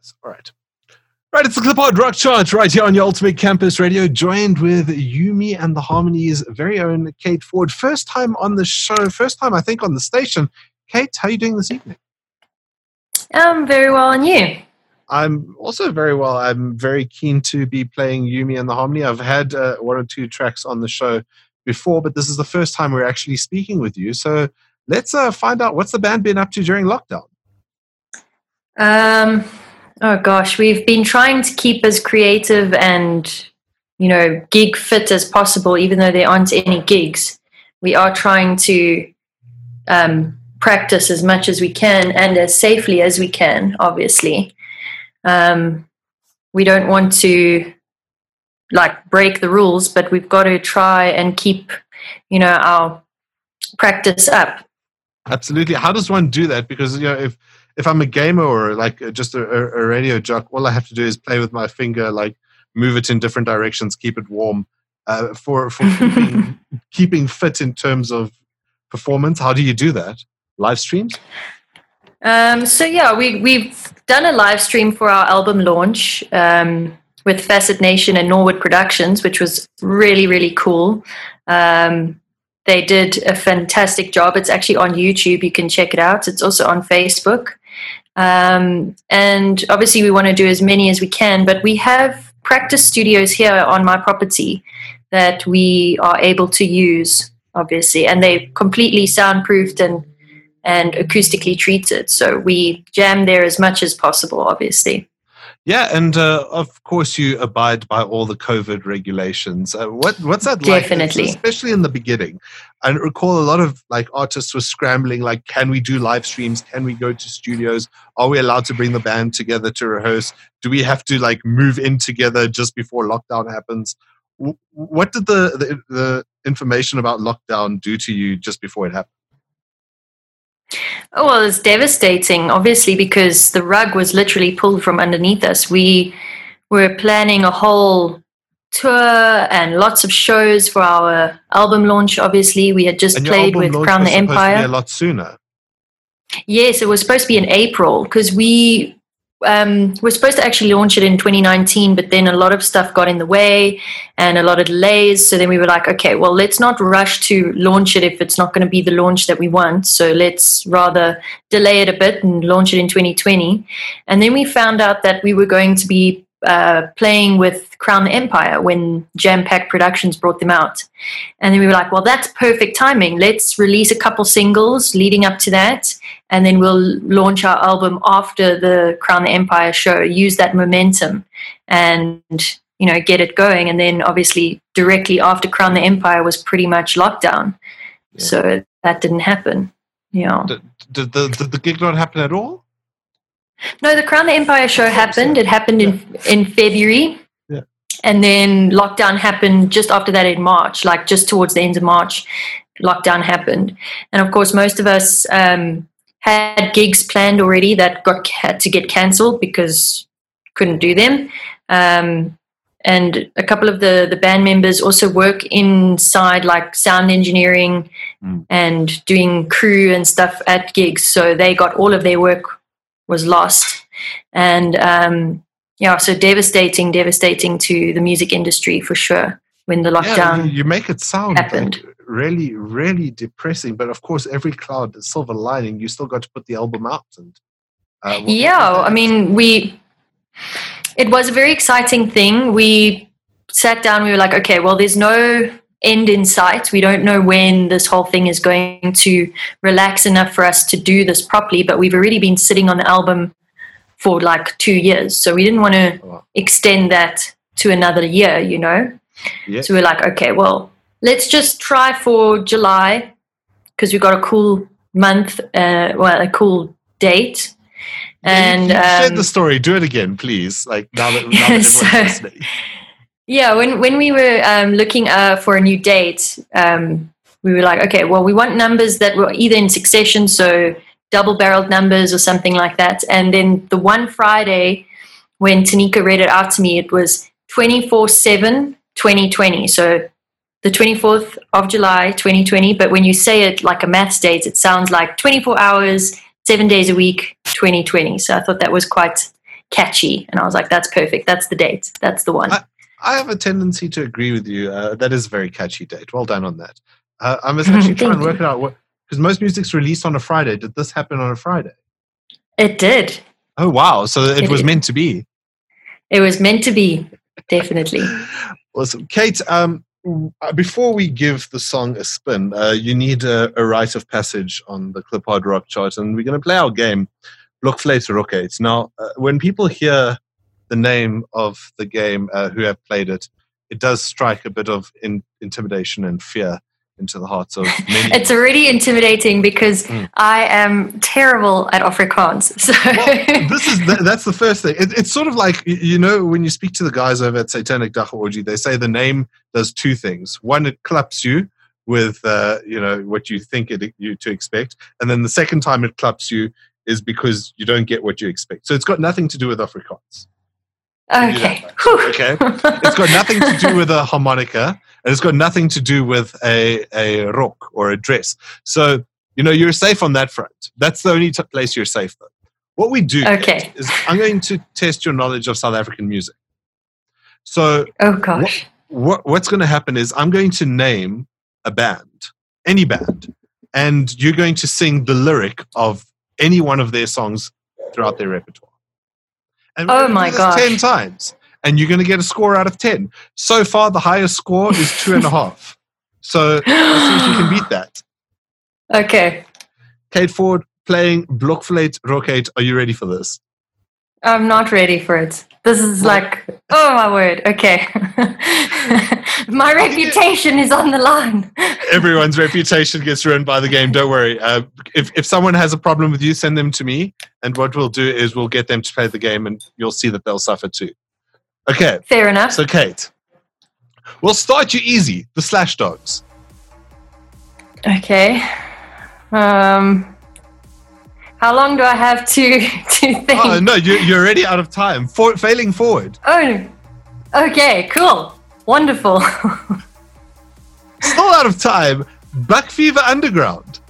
this. All right. Right, it's the Clipart Rock Chart right here on your Ultimate Campus Radio, joined with Yumi and the Harmonies' very own Kate Ford. First time on the show, first time I think on the station. Kate, how are you doing this evening? I'm very well, and you? I'm also very well. I'm very keen to be playing Yumi and the Harmony. I've had uh, one or two tracks on the show before, but this is the first time we're actually speaking with you. So let's uh, find out what's the band been up to during lockdown. Um, oh gosh, we've been trying to keep as creative and you know gig fit as possible, even though there aren't any gigs. We are trying to um, practice as much as we can and as safely as we can. Obviously, um, we don't want to like break the rules, but we've got to try and keep you know our practice up. Absolutely. How does one do that? Because you know if if I'm a gamer or like just a, a, radio jock, all I have to do is play with my finger, like move it in different directions, keep it warm. Uh, for for keeping, keeping fit in terms of performance, how do you do that? Live streams? Um, so yeah, we we've done a live stream for our album launch um, with Facet Nation and Norwood Productions, which was really really cool. Um, they did a fantastic job. It's actually on YouTube. You can check it out. It's also on Facebook. Um, and obviously, we want to do as many as we can, but we have practice studios here on my property that we are able to use, obviously, and they're completely soundproofed and and acoustically treated. So we jam there as much as possible, obviously. Yeah, and uh, of course you abide by all the COVID regulations. Uh, what what's that like? Definitely, especially in the beginning. I recall a lot of like artists were scrambling, like, can we do live streams? Can we go to studios? Are we allowed to bring the band together to rehearse? Do we have to like move in together just before lockdown happens? What did the, the, the information about lockdown do to you just before it happened? Oh, well, it's devastating, obviously, because the rug was literally pulled from underneath us. We were planning a whole tour and lots of shows for our album launch. Obviously, we had just played with Crown the Empire. a lot sooner. Yes, it was supposed to be in April because we um, we're supposed to actually launch it in 2019, but then a lot of stuff got in the way and a lot of delays. So then we were like, okay, well, let's not rush to launch it if it's not going to be the launch that we want. So let's rather delay it a bit and launch it in 2020. And then we found out that we were going to be uh, playing with Crown the Empire when Jam Pack Productions brought them out. And then we were like, well, that's perfect timing. Let's release a couple singles leading up to that. And then we'll launch our album after the Crown the Empire show, use that momentum and, you know, get it going. And then obviously, directly after Crown the Empire was pretty much lockdown. Yeah. So that didn't happen. Yeah. Did, did, the, did the gig not happen at all? No, the Crown the Empire show happened. It happened in in February. Yeah. And then lockdown happened just after that in March, like just towards the end of March, lockdown happened. And of course, most of us um, had gigs planned already that got had to get cancelled because couldn't do them. Um, and a couple of the the band members also work inside like sound engineering mm. and doing crew and stuff at gigs so they got all of their work was lost. And um, yeah, so devastating, devastating to the music industry for sure when the lockdown. Yeah, you make it sound happened. Like really, really depressing. But of course, every cloud is silver lining. You still got to put the album out. And uh, yeah, I mean, we. It was a very exciting thing. We sat down. We were like, okay, well, there's no end in sight. We don't know when this whole thing is going to relax enough for us to do this properly, but we've already been sitting on the album for like two years. So we didn't want to oh, extend that to another year, you know? Yeah. So we're like, okay, well, let's just try for July because we've got a cool month, uh, well, a cool date. And you, you um, shared the story. Do it again, please. Like now that, now that everyone's so, listening. Yeah, when when we were um, looking uh, for a new date, um, we were like, okay, well, we want numbers that were either in succession, so double-barreled numbers or something like that. And then the one Friday when Tanika read it out to me, it was 24-7, 2020. So the 24th of July, 2020. But when you say it like a math date, it sounds like 24 hours, seven days a week, 2020. So I thought that was quite catchy. And I was like, that's perfect. That's the date. That's the one. I, I have a tendency to agree with you. Uh, that is a very catchy date. Well done on that. Uh, I must actually try and work it out. Because most music's released on a Friday. Did this happen on a Friday? It did. Oh, wow. So it, it was meant to be. It was meant to be, definitely. awesome. Kate, um, before we give the song a spin, uh, you need a, a, rite of passage on the Cliphard Rock chart, and we're going to play our game, Blokfluit Rockade. Now, uh, when people hear the name of the game uh, who have played it, it does strike a bit of in, intimidation and fear into the hearts of many. it's already intimidating because mm. I am terrible at Afrikaans. So well, this is the, that's the first thing. It, it's sort of like you know when you speak to the guys over at Satanic Orgy, they say the name does two things. One, it claps you with uh, you know what you think it, you to expect, and then the second time it claps you is because you don't get what you expect. So it's got nothing to do with Afrikaans. Okay. okay. It's got nothing to do with a harmonica, and it's got nothing to do with a a rock or a dress. So you know you're safe on that front. That's the only t- place you're safe though. What we do okay. is I'm going to test your knowledge of South African music. So oh gosh, what, what what's going to happen is I'm going to name a band, any band, and you're going to sing the lyric of any one of their songs throughout their repertoire. And oh my god! Ten times, and you're going to get a score out of ten. So far, the highest score is two and a half. So let's see if you can beat that. Okay. Kate Ford playing Blokfluit Rockade. Are you ready for this? I'm not ready for it. This is like, oh my word. Okay. my reputation is on the line. Everyone's reputation gets ruined by the game. Don't worry. Uh, if, if someone has a problem with you, send them to me. And what we'll do is we'll get them to play the game and you'll see that they'll suffer too. Okay. Fair enough. So, Kate, we'll start you easy the Slash Dogs. Okay. Um, how long do I have to to think? Oh no, you're, you're already out of time. For, failing forward. Oh, okay, cool, wonderful. Still out of time. Buck Fever Underground.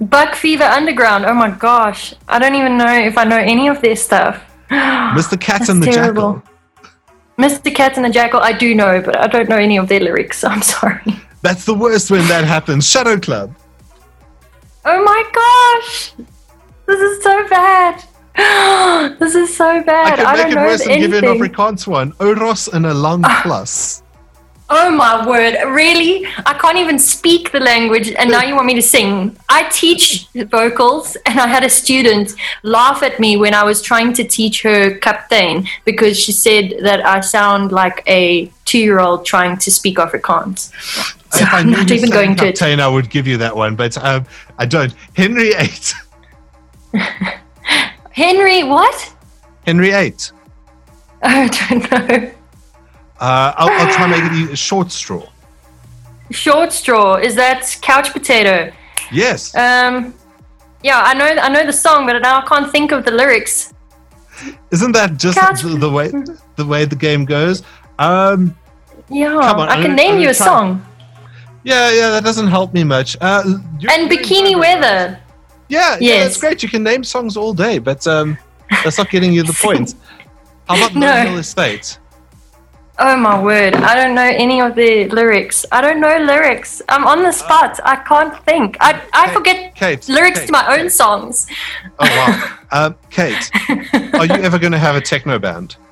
Buck Fever Underground. Oh my gosh, I don't even know if I know any of their stuff. Mr. Cat and the terrible. Jackal. Mr. Cat and the Jackal, I do know, but I don't know any of their lyrics. I'm sorry. That's the worst when that happens. Shadow Club. Oh my gosh! This is so bad. this is so bad. I, can I don't make know it worse and give you an Afrikaans one. Oros and a long plus. Oh my word, really? I can't even speak the language and now you want me to sing. I teach vocals and I had a student laugh at me when I was trying to teach her Captain because she said that I sound like a two year old trying to speak Afrikaans. So I am not even going Captain, to. I would give you that one, but um, I don't. Henry Ate. Henry what? Henry Ate. I don't know. Uh, I'll, I'll, try and make it a short straw. Shortstraw is that couch potato? Yes. Um, yeah, I know. I know the song, but now I can't think of the lyrics. Isn't that just the, the, way the way the game goes? Um, yeah, on, I can name you a song. Yeah, yeah, that doesn't help me much. Uh, and Bikini Weather. Yeah, yes. yeah, that's great. You can name songs all day, but um, that's not getting you the point. How about no. Hill Estate? Oh my word! I don't know any of the lyrics. I don't know lyrics. I'm on the spot. Uh, I can't think. I I Kate, forget Kate, lyrics Kate, to my own songs. Oh wow, um, Kate, are you ever going to have a techno band?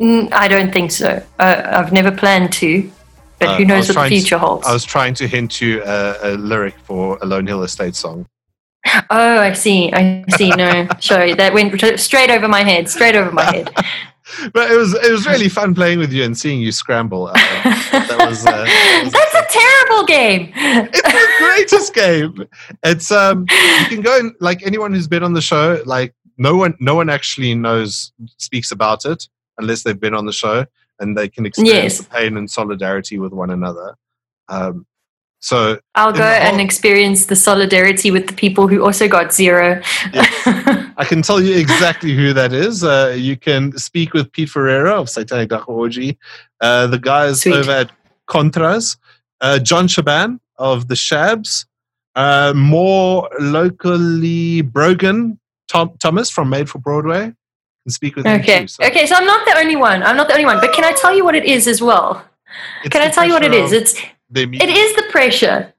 Mm, I don't think so. Uh, I've never planned to, but uh, who knows what the future to, holds. I was trying to hint you a, a lyric for a Lone Hill Estate song. Oh, I see. I see. No, sorry, that went straight over my head. Straight over my head. but it was it was really fun playing with you and seeing you scramble. Uh, that was, uh, that was that's a, a terrible game. It's the greatest game. It's um you can go and like anyone who's been on the show, like no one no one actually knows speaks about it unless they've been on the show and they can experience yes. the pain and solidarity with one another. Um, so I'll go whole, and experience the solidarity with the people who also got zero. Yes. I can tell you exactly who that is. Uh, you can speak with Pete Ferreira of Satanic Orgy, uh, the guys Sweet. over at Contras, uh, John Shaban of the Shabs, uh, more locally Brogan, Tom, Thomas from Made for Broadway can speak with okay. Too, so. Okay, so I'm not the only one. I'm not the only one. But can I tell you what it is as well? It's can I tell you what it is? It's it is the pressure.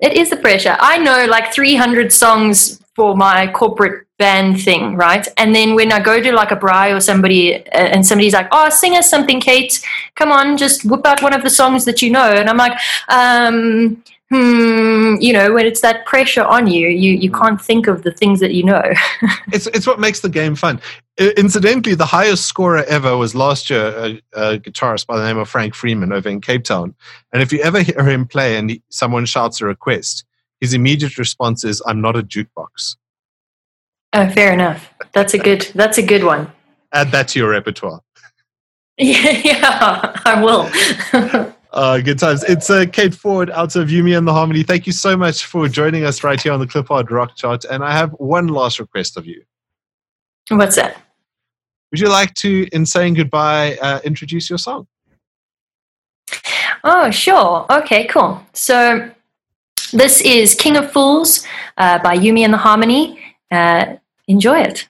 It is the pressure. I know like 300 songs for my corporate band thing, right? And then when I go to like a braai or somebody, uh, and somebody's like, "Oh, sing us something, Kate. Come on, just whip out one of the songs that you know." And I'm like, um, hmm, you know, when it's that pressure on you, you you can't think of the things that you know. it's it's what makes the game fun. Incidentally, the highest scorer ever was last year a, a, guitarist by the name of Frank Freeman over in Cape Town. And if you ever hear him play and he, someone shouts a request, his immediate response is, "I'm not a jukebox." Oh, fair enough. That's a good. That's a good one. Add that to your repertoire. yeah, yeah I will. Uh, good times. It's uh, Kate Ford out of You, Me and the Harmony. Thank you so much for joining us right here on the Cliphard Rock Chart. And I have one last request of you. What's that? Would you like to, in saying goodbye, uh, introduce your song? Oh, sure. Okay, cool. So this is King of Fools uh, by Yumi and the Harmony. Uh, enjoy it.